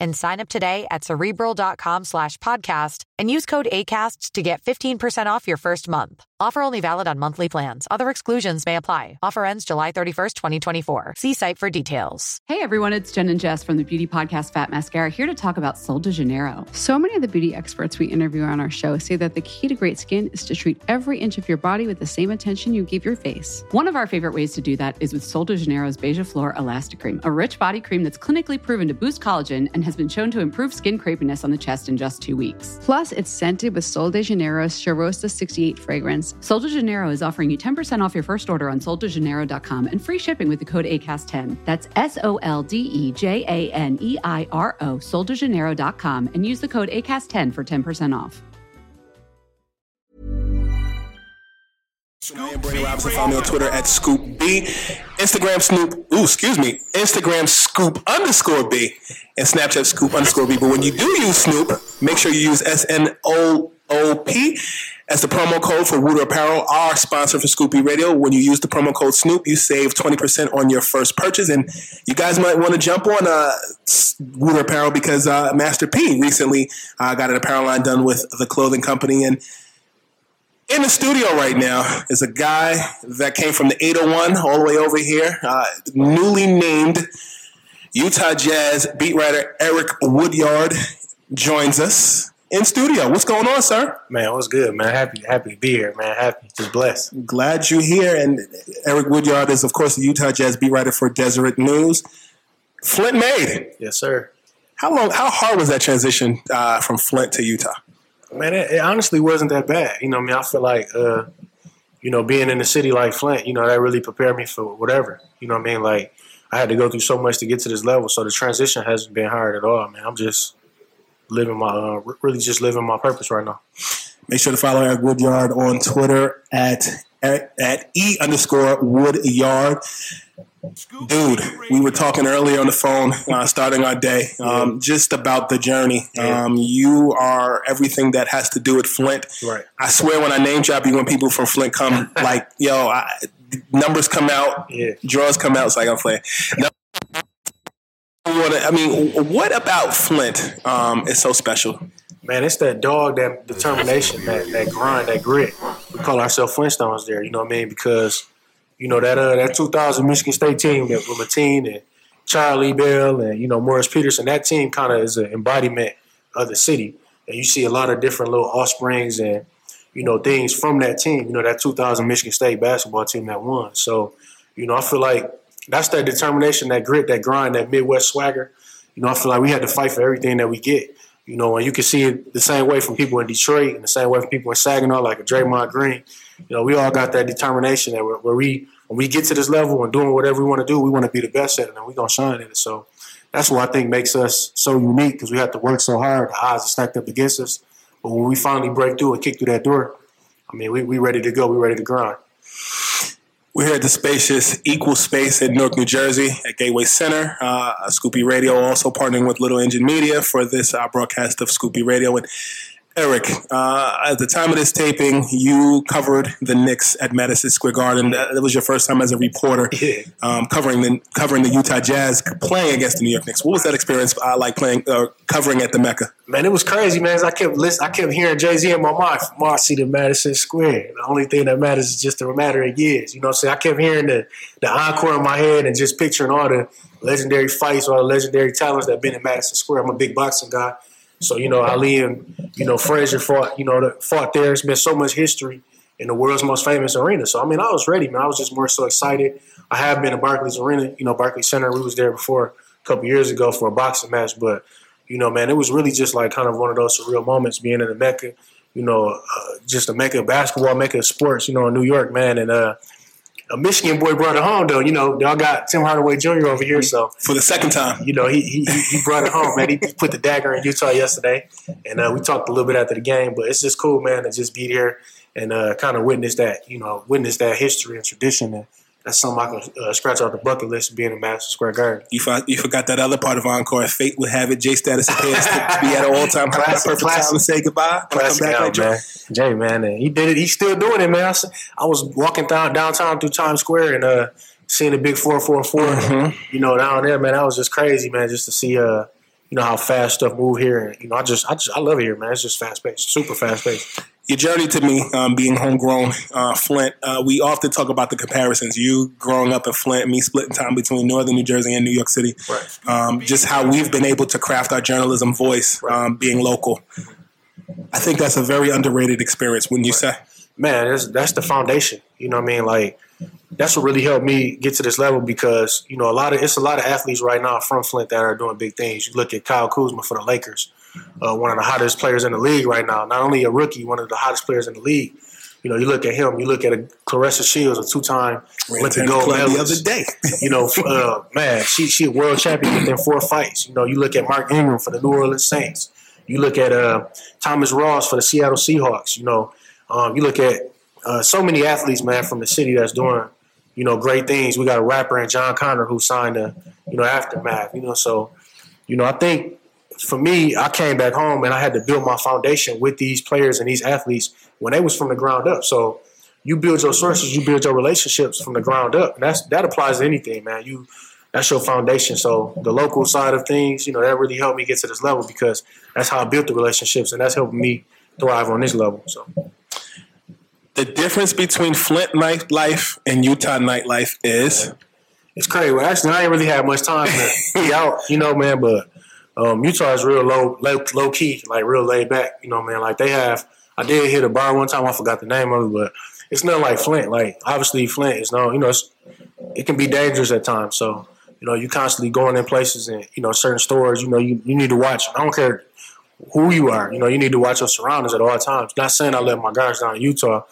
and sign up today at cerebral.com slash podcast and use code ACasts to get 15% off your first month. Offer only valid on monthly plans. Other exclusions may apply. Offer ends July 31st, 2024. See site for details. Hey everyone, it's Jen and Jess from the beauty podcast Fat Mascara here to talk about Sol de Janeiro. So many of the beauty experts we interview on our show say that the key to great skin is to treat every inch of your body with the same attention you give your face. One of our favorite ways to do that is with Sol de Janeiro's Beija Flor Elastic Cream, a rich body cream that's clinically proven to boost collagen and has been shown to improve skin crepiness on the chest in just two weeks. Plus, it's scented with Sol de Janeiro's Cheirosa 68 fragrance. Sol de Janeiro is offering you 10% off your first order on soldejaneiro.com and free shipping with the code ACAST10. That's S O L D E J A N E I R O, soldejaneiro.com, and use the code ACAST10 for 10% off. I am Brandon Robinson. Follow me on Twitter at Scoop B. Instagram Snoop, ooh, excuse me. Instagram Scoop underscore B. And Snapchat Scoop underscore B. But when you do use Snoop, make sure you use S N O O P as the promo code for Wooter Apparel, our sponsor for Scoop B Radio. When you use the promo code Snoop, you save 20% on your first purchase. And you guys might want to jump on uh, Wooter Apparel because uh, Master P recently uh, got an apparel line done with the clothing company. And in the studio right now is a guy that came from the 801 all the way over here, uh, newly named Utah Jazz beat writer Eric Woodyard joins us in studio. What's going on, sir? Man, what's good, man? Happy, happy to be here, man. Happy, just blessed. Glad you're here. And Eric Woodyard is, of course, the Utah Jazz beat writer for Deseret News. Flint made. Yes, sir. How long? How hard was that transition uh, from Flint to Utah? Man, it, it, honestly wasn't that bad. You know, I mean, I feel like, uh, you know, being in a city like Flint, you know, that really prepared me for whatever. You know what I mean? Like, I had to go through so much to get to this level, so the transition hasn't been hard at all. Man, I'm just living my, uh, really just living my purpose right now. Make sure to follow Eric Woodyard on Twitter at at e underscore Woodyard. Dude, we were talking earlier on the phone, uh, starting our day, um, just about the journey. Um, you are everything that has to do with Flint. Right. I swear, when I name drop you, when people from Flint come, like, yo, I, numbers come out, Yeah. draws come out. It's like I'm playing. I mean, what about Flint um, is so special? Man, it's that dog, that determination, that that grind, that grit. We call ourselves Flintstones there. You know what I mean? Because you know that uh, that 2000 Michigan State team that with Mateen and Charlie Bell and you know Morris Peterson. That team kind of is an embodiment of the city, and you see a lot of different little offsprings and you know things from that team. You know that 2000 Michigan State basketball team that won. So you know I feel like that's that determination, that grit, that grind, that Midwest swagger. You know I feel like we had to fight for everything that we get. You know, and you can see it the same way from people in Detroit and the same way from people in Saginaw, like a Draymond Green. You know, we all got that determination that where, we when we get to this level and doing whatever we want to do, we want to be the best at it, and we're gonna shine at it. So that's what I think makes us so unique because we have to work so hard. The odds are stacked up against us, but when we finally break through and kick through that door, I mean, we we ready to go. We ready to grind. We're here at the spacious Equal Space in Newark, New Jersey at Gateway Center. Uh, Scoop B Radio also partnering with Little Engine Media for this uh, broadcast of Scoop B Radio. And Eric, uh, at the time of this taping, you covered the Knicks at Madison Square Garden. That was your first time as a reporter Yeah. um, covering the covering the Utah Jazz playing against the New York Knicks. What was that experience uh, like playing uh, covering at the Mecca? Man, it was crazy, man. I kept I kept hearing Jay Z in my mind from Marcy to Madison Square. The only thing that matters is just a matter of years. You know what I'm saying? I kept hearing the, the encore in my head and just picturing all the legendary fights, all the legendary talents that been in Madison Square. I'm a big boxing guy. So, you know, Ali and, you know, Frazier fought, you know, fought there. It's been so much history in the world's most famous arena. So, I mean, I was ready, man. I was just more so excited. I have been to Barclays Arena, you know, Barclays Center. We was there before a couple years ago for a boxing match, but you know, man, it was really just like kind of one of those surreal moments being in the Mecca, you know, uh, just a Mecca of basketball, Mecca of sports, you know, in New York, man. And uh, a Michigan boy brought it home, though. You know, y'all got Tim Hardaway Jr. over here, so For the second time, you know he he, he brought it home, man. He put the dagger in Utah yesterday, and uh, we talked a little bit after the game. But it's just cool, man, to just be there and uh, kind of witness that, you know, witness that history and tradition. And that's something I can uh, scratch off the bucket list being a Madison Square Garden. you, for, you forgot that other part of Encore. Fate would have it. J Status appears to be at an all time high. Classic, Perfect classic. time to say goodbye. I come Classic back, out, man. Jay, man, and he did it. He's still doing it, man. I was walking down downtown through Times Square and uh, seeing the big four four four. Mm-hmm. You know, down there, man. That was just crazy, man. Just to see, uh, you know, how fast stuff move here. And, you know, I just, I just, I love it here, man. It's just fast paced, super fast paced. Your journey to me um, being homegrown uh, Flint, uh, we often talk about the comparisons. You growing up in Flint, me splitting time between northern New Jersey and New York City. Right. Um, just how we've been able to craft our journalism voice um, being local. I think that's a very underrated experience, wouldn't you say? man, that's that's the foundation. You know what I mean? Like that's what really helped me get to this level because you know a lot of it's a lot of athletes right now from Flint that are doing big things. You look at Kyle Kuzma for the Lakers, uh, one of the hottest players in the league right now. Not only a rookie, one of the hottest players in the league. You know, you look at him. You look at a Claressa Shields, a two-time Ran Olympic the gold club the other day. You know, uh, man, she she a world champion within four fights. You know, you look at Mark Ingram for the New Orleans Saints. You look at uh, Thomas Rawls for the Seattle Seahawks. You know, um, you look at uh, so many athletes, man, from the city that's doing you know great things. We got a rapper and Jon Connor who signed a you know aftermath. You know, so you know I think for me, I came back home and I had to build my foundation with these players and these athletes when they was from the ground up. So you build your sources, you build your relationships from the ground up. And that's that applies to anything, man. You that's your foundation. So the local side of things, you know, that really helped me get to this level because that's how I built the relationships and that's helping me thrive on this level. So The difference between Flint nightlife and Utah nightlife is it's crazy. Well, actually, I ain't really had much time to be out, you know, man. But um, Utah is real low, low, low key, like real laid back, you know, man. Like they have, I did hit a bar one time. I forgot the name of it, but it's not like Flint. Like obviously, Flint is no, you know, it can be dangerous at times. So you know, you constantly going in places and you know certain stores. You know, you, you need to watch. I don't care who you are. You know, you need to watch your surroundings at all times. Not saying I let my guards down in Utah,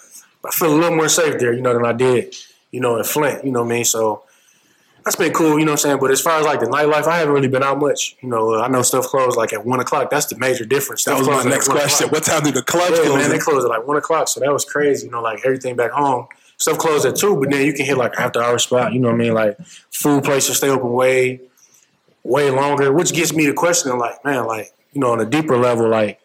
but I feel a little more safe there, you know, than I did, you know, in Flint. You know what I mean? So that's been cool, you know what I'm saying? But as far as like the nightlife, I haven't really been out much. You know, I know stuff closed like at one o'clock. That's the major difference. that Stuff was my next question. o'clock. What time do the clubs Yeah, close? man, they closed at like one o'clock, so that was crazy. You know, like everything back home, stuff closed at two, but then you can hit like after hour spot. You know what I mean? Like food places stay open way, way longer, which gets me to questioning, like, man, like you know, on a deeper level, like,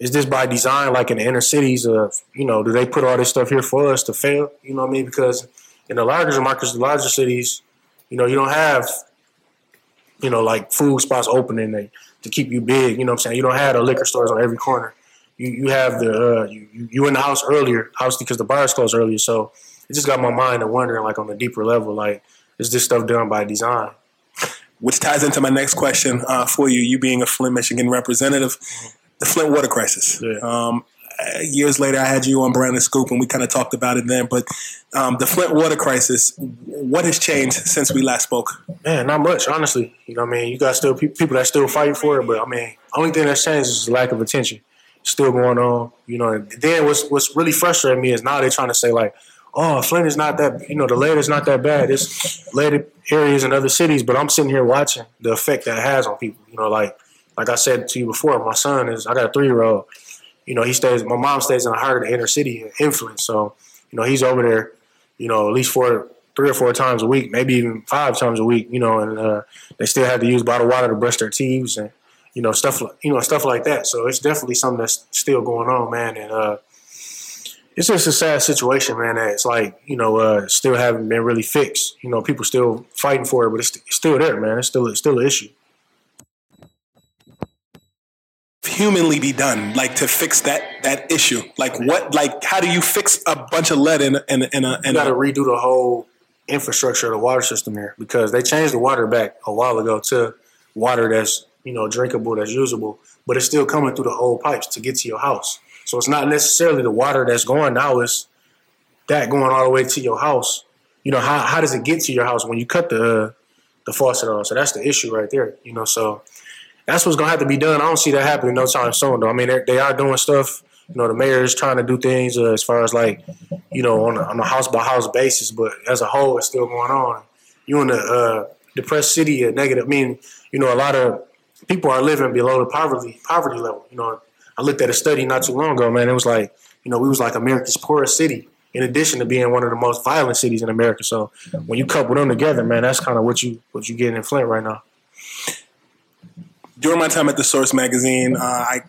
is this by design? Like in the inner cities, of you know, do they put all this stuff here for us to fail? You know what I mean? Because in the larger markets, the larger cities, you know, you don't have, you know, like food spots opening they, to keep you big. You know what I'm saying? You don't have the liquor stores on every corner you, you have the uh, you, you- in the house earlier, obviously because the bars closed earlier. So it just got my mind to wondering, like on a deeper level, like is this stuff done by design? which ties into my next question uh, for you. You being a Flint, Michigan representative, the Flint water crisis. Yeah. Um, years later, I had you on Brandon Scoop, and we kind of talked about it then. But um, the Flint water crisis, what has changed since we last spoke? Man, not much, honestly. You know what I mean? You got still pe- people that still fighting for it, but I mean, only thing that's changed is lack of attention. Still going on, you know. And then what's what's really frustrating me is now they're trying to say like, oh, Flint is not that, you know, the lead is not that bad. It's lead areas in other cities, but I'm sitting here watching the effect that it has on people. You know, like like I said to you before, my son is I got a three year old. You know, he stays. My mom stays in of the inner city, influence. So, you know, he's over there. You know, at least four, three or four times a week, maybe even five times a week. You know, and uh, they still have to use bottled water to brush their teeth, and you know stuff like you know stuff like that. So it's definitely something that's still going on, man. And uh, it's just a sad situation, man. That it's like you know uh, still haven't been really fixed. You know, people still fighting for it, but it's, it's still there, man. It's still it's still an issue. Humanly be done, like to fix that that issue. Like what? Like how do you fix a bunch of lead in a, in a, in You got to a redo the whole infrastructure of the water system there because they changed the water back a while ago to water that's you know drinkable, that's usable, but it's still coming through the old pipes to get to your house. So it's not necessarily the water that's going now; it's that going all the way to your house. You know how how does it get to your house when you cut the uh, the faucet on? So that's the issue right there. You know, so that's what's gonna have to be done. I don't see that happening no time soon, though. I mean, they're- doing stuff. You know, the mayor is trying to do things uh, as far as like, you know, on a, on a house by house basis, but as a whole, it's still going on. You in a uh, depressed city, a negative. I mean, you know, a lot of people are living below the poverty poverty level. You know, I looked at a study not too long ago, man. It was like, you know, we was like America's poorest city, in addition to being one of the most violent cities in America. So when you couple them together, man, that's kind of what you what you getting in Flint right now. During my time at the Source magazine, uh, I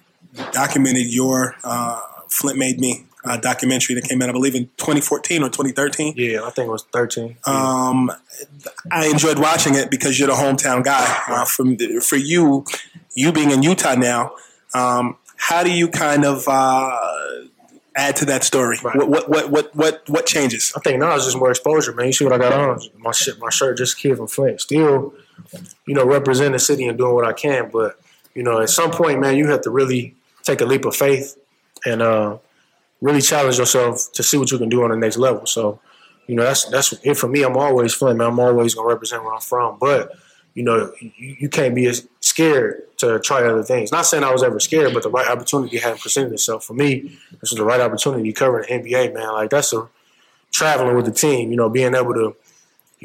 documented your uh, Flint Made Me uh, documentary that came out, I believe, in 2014 or 2013. Yeah, I think it was thirteen. Um, I enjoyed watching it because you're the hometown guy. Uh, from for you, you being in Utah now, um, how do you kind of uh, add to that story? Right. What, what what what what changes? I think now it's just more exposure, man. You see what I got on? My shit, my shirt, just kid from Flint. Still, you know, represent the city and doing what I can. But you know, at some point, man, you have to really take a leap of faith and uh, really challenge yourself to see what you can do on the next level. So, you know, that's that's it for me. I'm always Flint, man. I'm always gonna represent where I'm from. But you know, you, you can't be as scared to try other things. Not saying I was ever scared, but the right opportunity hadn't presented itself for me. This was the right opportunity covering the NBA, man. Like that's a traveling with the team. You know, being able to,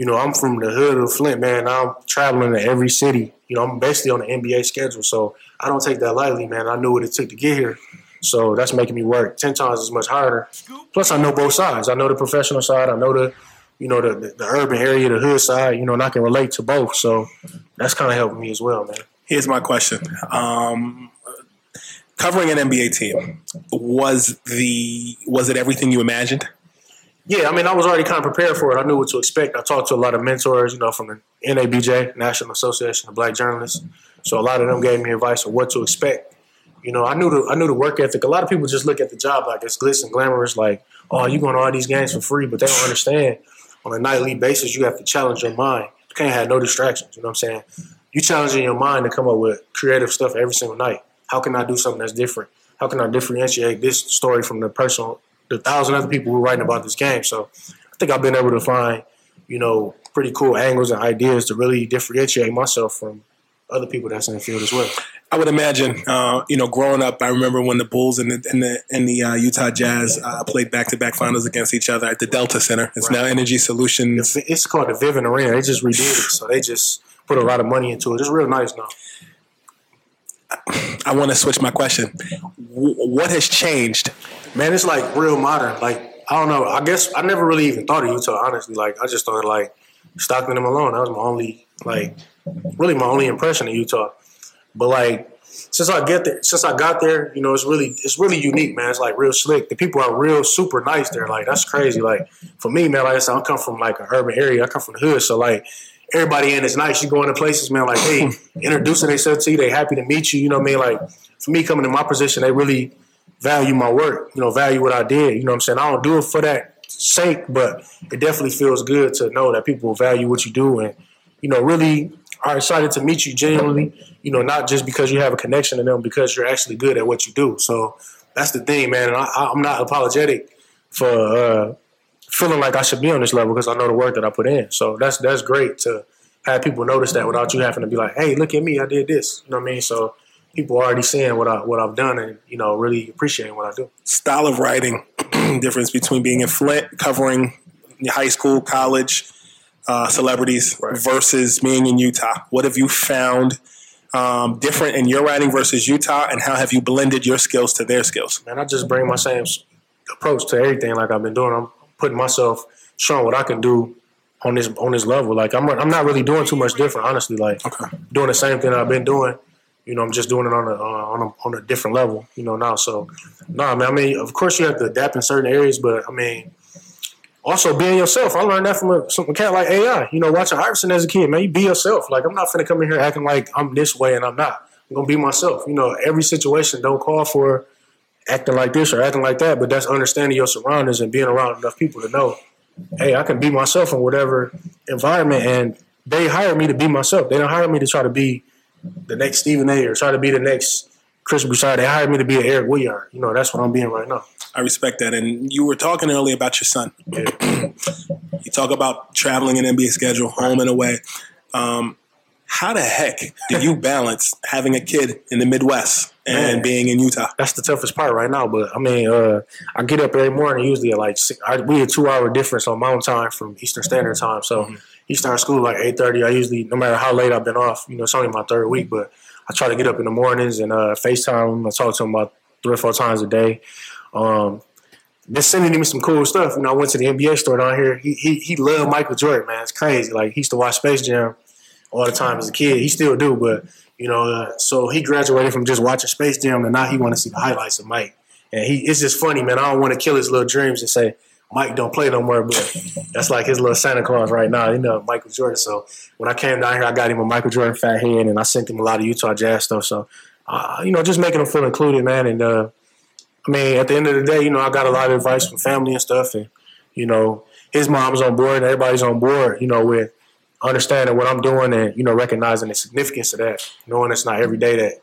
you know, I'm from the hood of Flint, man. I'm traveling to every city. You know, I'm basically on the NBA schedule, so I don't take that lightly, man. I knew what it took to get here, so that's making me work ten times as much harder. Plus, I know both sides. I know the professional side. I know the, you know, the the, the urban area, the hood side. You know, and I can relate to both. So that's kind of helping me as well, man. Here's my question. Um, covering an NBA team was the was it everything you imagined? Yeah, I mean, I was already kind of prepared for it. I knew what to expect. I talked to a lot of mentors, you know, from the NABJ, National Association of Black Journalists. So a lot of them gave me advice on what to expect. You know, I knew the I knew the work ethic. A lot of people just look at the job like it's glitz and glamorous, like, oh, you going to all these games for free, but they don't understand. On a nightly basis, you have to challenge your mind. You can't have no distractions. You know what I'm saying? You challenging your mind to come up with creative stuff every single night. How can I do something that's different? How can I differentiate this story from the personal, the thousand other people who are writing about this game? So I think I've been able to find, you know, pretty cool angles and ideas to really differentiate myself from other people that's in the field as well. I would imagine, uh, you know, growing up, I remember when the Bulls and the and the, and the uh, Utah Jazz uh, played back to back finals against each other at the Delta Center. It's now Energy Solutions. It's called the Vivint Arena. They just redid it, so they just put a lot of money into it. It's real nice now. I want to switch my question. What has changed? Man, it's like real modern. Like I don't know. I guess I never really even thought of Utah. Honestly, like I just thought like Stockton and Malone. That was my only like really my only impression of Utah. But like since I get there, since I got there, you know, it's really it's really unique, man. It's like real slick. The people are real super nice there. Like that's crazy. Like for me, man, like I said, I come from like an urban area. I come from the hood, so like everybody in is nice. You go into places, man, like hey, introducing themselves to you, they happy to meet you. You know what I mean? Like for me coming in my position, they really value my work. You know, value what I did. You know what I'm saying? I don't do it for that sake, but it definitely feels good to know that people value what you do and you know really are excited to meet you genuinely. You know, not just because you have a connection to them, because you're actually good at what you do. So that's the thing, man. And I, I'm not apologetic for uh, feeling like I should be on this level because I know the work that I put in. So that's that's great to have people notice that without you having to be like, "Hey, look at me, I did this." You know what I mean? So people are already seeing what I what I've done and you know really appreciating what I do. Style of writing, difference between being in Flint, covering high school, college, uh, celebrities, Right. versus being in Utah. What have you found um, different in your writing versus Utah, and how have you blended your skills to their skills? Man, I just bring my same approach to everything like I've been doing. I'm putting myself, showing what I can do on this on this level. Like I'm I'm not really doing too much different, honestly. Like Okay. doing the same thing I've been doing. You know, I'm just doing it on a uh, on a on a different level. You know now, so no, nah, man. I mean, of course you have to adapt in certain areas, but I mean, also being yourself. I learned that from a, cat like AI. You know, watching Iverson as a kid, man. You be yourself. Like I'm not finna come in here acting like I'm this way and I'm not. I'm gonna be myself. You know, every situation don't call for acting like this or acting like that, but that's understanding your surroundings and being around enough people to know, hey, I can be myself in whatever environment. And they hired me to be myself. They don't hire me to try to be the next Stephen A. or try to be the next Chris Broussard. They hired me to be an Eric Woodyard. You know, that's what I'm being right now. I respect that. And you were talking earlier about your son. Yeah. you talk about traveling an NBA schedule, home and away. Um, how the heck do you balance having a kid in the Midwest and Man. being in Utah? That's the toughest part right now. But I mean, uh, I get up every morning usually at like six, I, we a two hour difference on Mountain Time from Eastern Standard Time. So he starts school like eight thirty. I usually, no matter how late I've been off, you know, it's only my third week, but I try to get up in the mornings and uh, Facetime him. I talk to him about three or four times a day. Um, been sending him some cool stuff. You know, I went to the NBA store down here. He he he loved Michael Jordan, man. It's crazy. Like he used to watch Space Jam all the time as a kid. He still do, but you know, uh, so he graduated from just watching Space Jam, and now he want to see the highlights of Mike. And he, it's just funny, man. I don't want to kill his little dreams and say Mike don't play no more, but that's like his little Santa Claus right now. You know, Michael Jordan. So when I came down here, I got him a Michael Jordan fat head, and I sent him a lot of Utah Jazz stuff. So, uh, you know, just making him feel included, man. And uh, I mean, at the end of the day, you know, I got a lot of advice from family and stuff, and you know, his mom's on board, and everybody's on board. You know, with understanding what I'm doing and you know recognizing the significance of that, knowing it's not every day that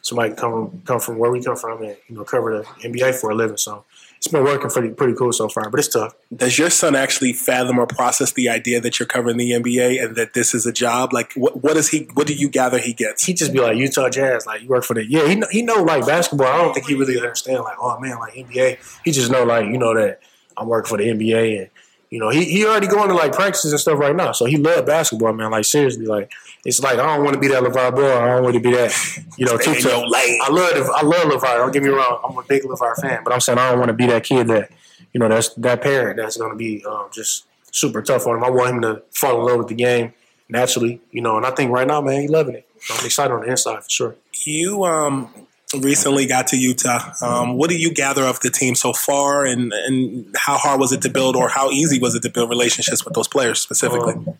somebody come come from where we come from and you know cover the NBA for a living. So it's been working pretty pretty cool so far, but it's tough. Does your son actually fathom or process the idea that you're covering the NBA and that this is a job? Like, what what is he? What do you gather he gets? He just be like Utah Jazz, like you work for the yeah. He know, he know like basketball. I don't think he really understand like oh man like NBA. He just know like you know that I'm working for the NBA and you know he he already going to like practices and stuff right now. So he love basketball, man. Like seriously, like it's like I don't want to be that LeVar Ball. I don't want to be that you know too Stay in your tough. lane. I love I love LeVar. Don't get me wrong. I'm a big LeVar fan, but I'm saying I don't want to be that kid that you know that's that parent that's going to be um, just super tough on him. I want him to fall in love with the game naturally, you know. And I think right now, man, he's loving it. I'm excited on the inside for sure. You um recently got to Utah. Um, what do you gather of the team so far, and and how hard was it to build, or how easy was it to build relationships with those players specifically? Um,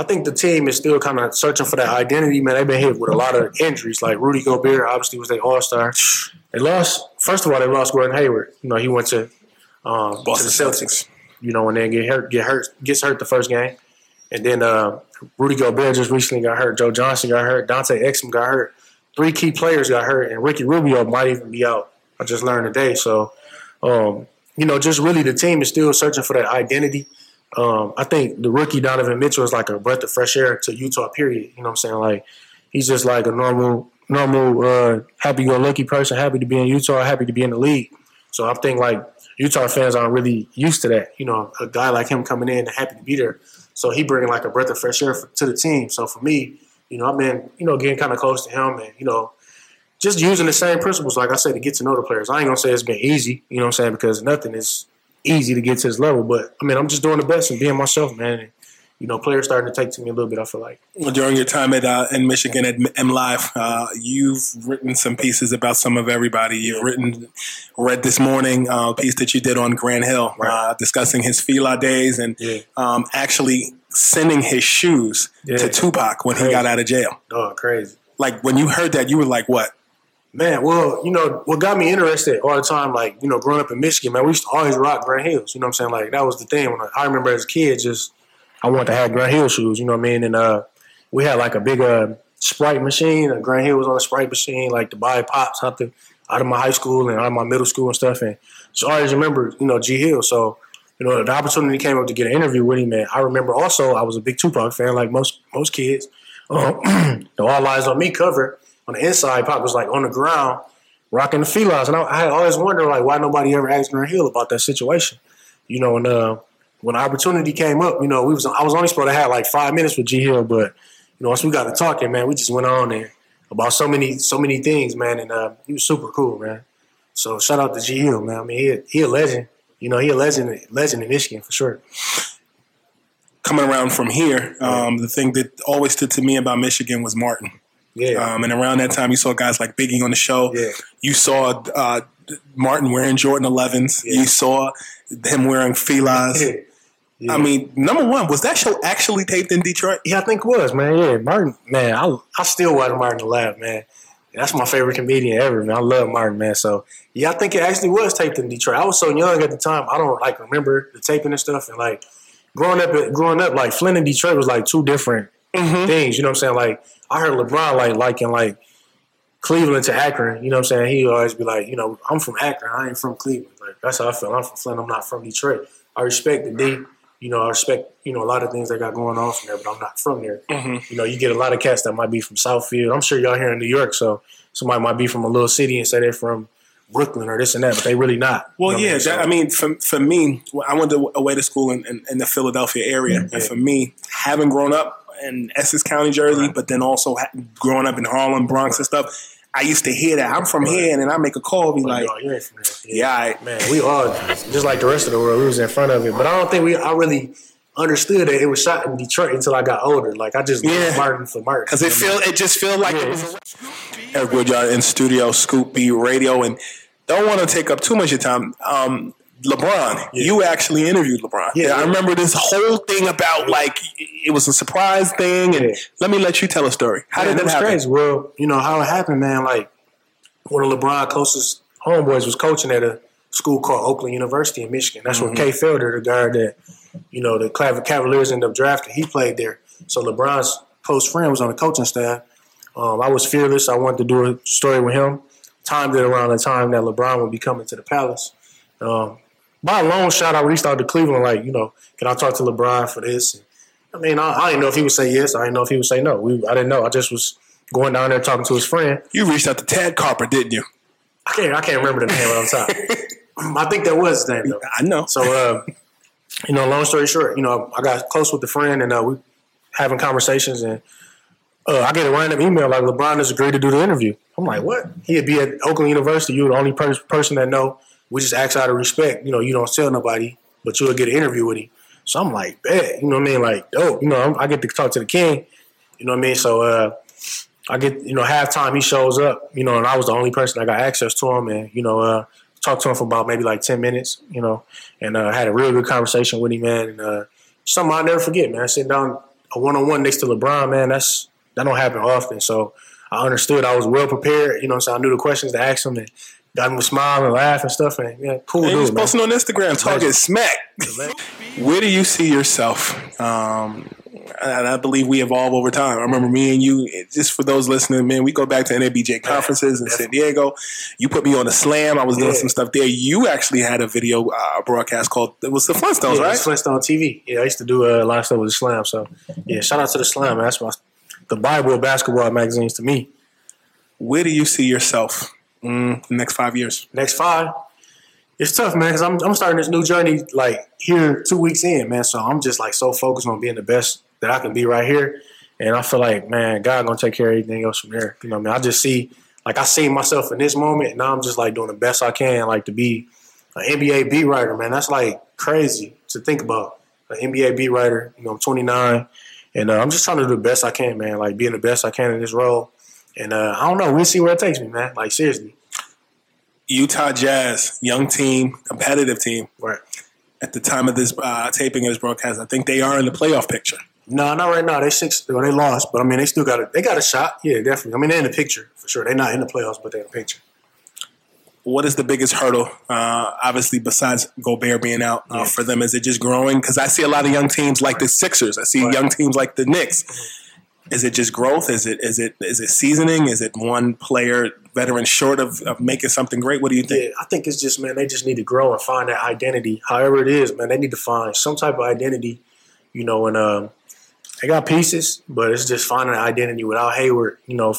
I think the team is still kind of searching for that identity, man. They've been hit with a lot of injuries. Like Rudy Gobert, obviously, was their All Star. They lost. First of all, they lost Gordon Hayward. You know, he went to um, to the Boston Celtics. You know, and then get hurt, get hurt, gets hurt the first game, and then uh, Rudy Gobert just recently got hurt. Joe Johnson got hurt. Dante Exum got hurt. Three key players got hurt, and Ricky Rubio might even be out. I just learned today. So, um, you know, just really the team is still searching for that identity. Um, I think the rookie Donovan Mitchell is like a breath of fresh air to Utah. Period. You know what I'm saying? Like he's just like a normal, normal, uh, happy-go-lucky person, happy to be in Utah, happy to be in the league. So I think like Utah fans aren't really used to that. You know, a guy like him coming in happy to be there. So he bringing like a breath of fresh air to the team. So for me, you know, I've been you know getting kind of close to him and you know just using the same principles, like I said, to get to know the players. I ain't gonna say it's been easy, you know what I'm saying, because nothing is easy to get to this level. But I mean, I'm just doing the best and being myself, man. And, you know, players starting to take to me a little bit. I feel like. During your time at uh, in Michigan at M Live, uh, you've written some pieces about some of everybody. You've written, read this morning uh, a piece that you did on Grant Hill, uh, discussing his Fila days and Yeah. um, actually sending his shoes Yeah. to Tupac when he got out of jail. Oh, crazy. Like when you heard that, you were like, "What?" Man, well, you know, what got me interested all the time, like, you know, growing up in Michigan, man, we used to always rock Grant Hills. You know what I'm saying? Like, that was the thing. When I, I remember as a kid, just, I wanted to have Grant Hill shoes, you know what I mean? And uh, we had like a big uh, Sprite machine. And Grant Hill was on a Sprite machine, like to buy pop something out of my high school and out of my middle school and stuff. And just always remember, you know, G Hill. So, you know, the opportunity came up to get an interview with him. And I remember also, I was a big Tupac fan, like most most kids. Um, the All Eyez on Me cover on the inside, Pop was like on the ground rocking the felines. And I, I always wondered like why nobody ever asked Grant Hill about that situation. You know, and uh, when the opportunity came up, you know, we was I was only supposed to have like five minutes with G Hill, but you know, once we got to talking, man, we just went on there about so many so many things, man, and uh, he was super cool, man. So shout out to G Hill, man. I mean, he he a legend. You know, he a legend legend in Michigan for sure. Coming around from here, um, the thing that always stood to me about Michigan was Martin. Yeah. Um, and around that time, you saw guys like Biggie on the show. Yeah. You saw uh, Martin wearing Jordan 11s. Yeah. You saw him wearing Filas. Yeah. Yeah. I mean, number one, was that show actually taped in Detroit? Yeah, I think it was, man. Yeah, Martin, man, I, I still watch Martin laugh, man. That's my favorite comedian ever, man. I love Martin, man. So yeah, I think it actually was taped in Detroit. I was so young at the time, I don't like remember the taping and stuff. And like growing up, growing up, like Flint and Detroit was like two different Mm-hmm. things. You know what I'm saying? Like I heard LeBron like liking like Cleveland to Akron. You know what I'm saying? He always be like, you know, I'm from Akron. I ain't from Cleveland. Like that's how I feel. I'm from Flint. I'm not from Detroit. I respect the D. You know, I respect you know a lot of things that got going on from there, but I'm not from there. Mm-hmm. You know, you get a lot of cats that might be from Southfield. I'm sure y'all here in New York, so somebody might be from a little city and say they're from Brooklyn or this and that, but they really not. Well, You know yeah. what That, I mean, for, for me, I went away to school in, in, in the Philadelphia area. Mm-hmm. And for me, having grown up in Essex County, Jersey, but then also growing up in Harlem, Bronx, and stuff, I used to hear that. I'm from here, and then I make a call, be like, you ain't from there. yeah, I, man, we all just like the rest of the world. We was in front of it, but I don't think we. I really understood that it was shot in Detroit until I got older. Like I just Yeah. Martin for Martin because it feel it just feel like Yeah. it was. Eric Woodyard in studio, Scoop B Radio, and don't want to take up too much of your time. Um, LeBron, you actually interviewed LeBron. Yeah, I remember this whole thing about like it was a surprise thing, and Yeah. let me let you tell a story. How Man, did that happen? Crazy. Well, you know how it happened, man. Like one of LeBron closest homeboys was coaching at a school called Oakland University in Michigan. That's where Kay Felder, the guard that you know the Cavaliers ended up drafting, he played there. So LeBron's close friend was on the coaching staff. Um, I was fearless. I wanted to do a story with him. Timed it around the time that LeBron would be coming to the Palace. Um, by a long shot, I reached out to Cleveland, like, you know, can I talk to LeBron for this? And, I mean, I, I didn't know if he would say yes. I didn't know if he would say no. We, I didn't know. I just was going down there talking to his friend. You reached out to Tad Carper, didn't you? I can't. I can't remember the name on top. I think that was his name though. I know. So, uh, you know, long story short, you know, I got close with the friend and uh, we having conversations and uh, I get a random email like LeBron has agreed to do the interview. I'm like, what? He'd be at Oakland University. You're the only per- person that know. We just ask out of respect. You know, you don't tell nobody, but you'll get an interview with him. So I'm like, bet. You know what I mean? Like, dope. You know, I'm, I get to talk to the king. You know what I mean? So uh, I get, you know, halftime he shows up, you know, and I was the only person that got access to him and, you know, uh, talked to him for about maybe like 10 minutes, you know, and uh, had a real good conversation with him, man. And uh, something I'll never forget, man. Sitting down a one on one next to LeBron, man, that's that don't happen often. So I understood I was well prepared, you know, so I knew the questions to ask him and got him to smile and laugh and stuff. And yeah, cool And you was man. posting on Instagram, talking smack. Where do you see yourself? Um, and I believe we evolve over time. I remember me and you, just for those listening, man, we go back to NABJ conferences in San Diego. You put me on the slam. I was doing Yeah. some stuff there. You actually had a video uh, broadcast called, it was the Flintstones, Yeah, right? Flintstone TV. Yeah, I used to do uh, a lot of stuff with the Slam. So yeah, shout out to the Slam. Man. That's my the Bible of basketball magazines to me. Where do you see yourself mm, the next five years? next five. It's tough, man, because I'm, I'm starting this new journey like here two weeks in, man. So I'm just like so focused on being the best that I can be right here. And I feel like, man, God gonna take care of everything else from there. You know what I mean? I just see like I see myself in this moment and now I'm just like doing the best I can, like to be an NBA beat writer, man. That's like crazy to think about. An NBA beat writer, you know, I'm 29. And uh, I'm just trying to do the best I can, man. Like being the best I can in this role. And uh, I don't know. We'll see where it takes me, man. Like seriously. Utah Jazz, young team, competitive team. Right. At the time of this uh, taping of this broadcast, I think they are in the playoff picture. No, not right now. They six. Well, they lost, but I mean, they still got a. They got a shot. Yeah, definitely. I mean, they're in the picture for sure. They're not in the playoffs, but they're in the picture. what is the biggest hurdle? Uh, obviously, besides Gobert being out uh, for them, is it just growing? Because I see a lot of young teams like the Sixers. I see Right. young teams like the Knicks. Is it just growth? Is it is it is it seasoning? Is it one player veteran short of, of making something great? What do you think? Yeah, I think it's just man. They just need to grow and find that identity. However it is, man, they need to find some type of identity. You know, and um, they got pieces, but it's just finding an identity without Hayward. You know,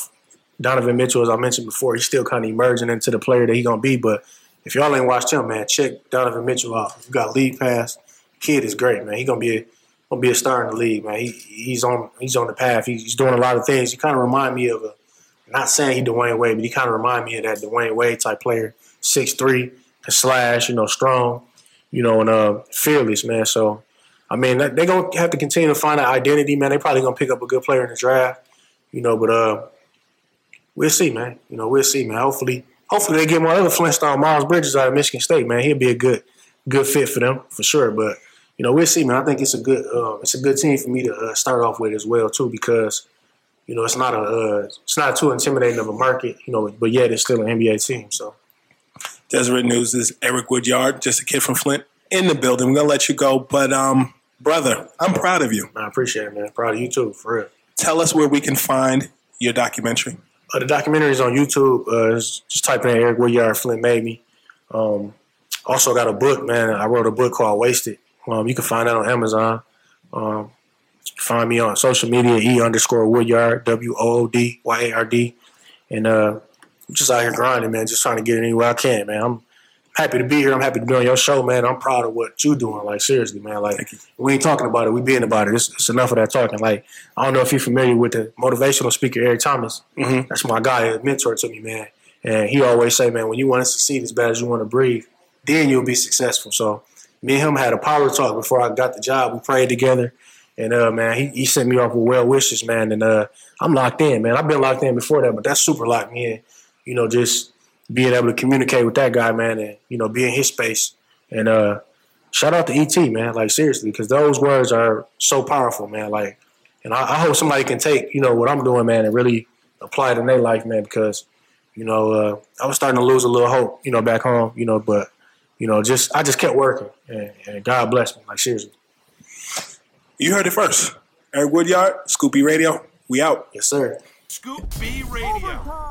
Donovan Mitchell, as I mentioned before, he's still kind of emerging into the player that he's gonna be. But if y'all ain't watched him, man, check Donovan Mitchell out. You got League Pass. Kid is great, man. He gonna be a gonna be a star in the league, man. He, he's on he's on the path. He's, doing a lot of things. He kind of remind me of a not saying he Dwyane Wade, but he kind of remind me of that Dwyane Wade type player, six three, slash, you know, strong, you know, and uh, fearless, man. So, I mean, they're gonna have to continue to find an identity, man. They probably gonna pick up a good player in the draft, you know, but uh, we'll see, man. You know, we'll see, man. Hopefully, hopefully they get one other Flintstone, Miles Bridges out of Michigan State, man. He'll be a good good fit for them for sure. But you know, we'll see, man. I think it's a good uh, it's a good team for me to uh, start off with as well too because you know it's not a uh, it's not too intimidating of a market, you know, but yet it's still an NBA team. So. Deseret News is Eric Woodyard, just a kid from Flint, in the building. We're gonna let you go, but um, brother, I'm proud of you. I appreciate it, man. Proud of you too, for real. Tell us where we can find your documentary. Uh, the documentary is on YouTube. Uh, just type in Eric Woodyard Flint made me. Um, also got a book, man. I wrote a book called Wasted. Um, you can find that on Amazon. Um, find me on social media, E underscore Woodyard, W O O D Y A R D. And uh, I'm just out here grinding, man, just trying to get it anywhere I can, man. I'm happy to be here. I'm happy to be on your show, man. I'm proud of what you're doing. Like, seriously, man. Like, we ain't talking about it. We being about it. It's, it's, enough of that talking. Like, I don't know if you're familiar with the motivational speaker, Eric Thomas. Mm-hmm. That's my guy, a mentor to me, man. And he always say, man, when you want to succeed as bad as you want to breathe, then you'll be successful. So me and him had a power talk before I got the job. We prayed together. And uh, man, he, he sent me off with well wishes, man. And uh, I'm locked in, man. I've been locked in before that, but that's super locked me in. You know, just being able to communicate with that guy, man, and you know, be in his space. And uh, shout out to ET, man. Like seriously, because those words are so powerful, man. Like, and I, I, hope somebody can take you know what I'm doing, man, and really apply it in their life, man. Because you know, uh, I was starting to lose a little hope, you know, back home, you know, but you know, just I just kept working, and, and God bless me. Like seriously. You heard it first. Eric Woodyard, Scoop B Radio. We out. Yes, sir. Scoop B Radio.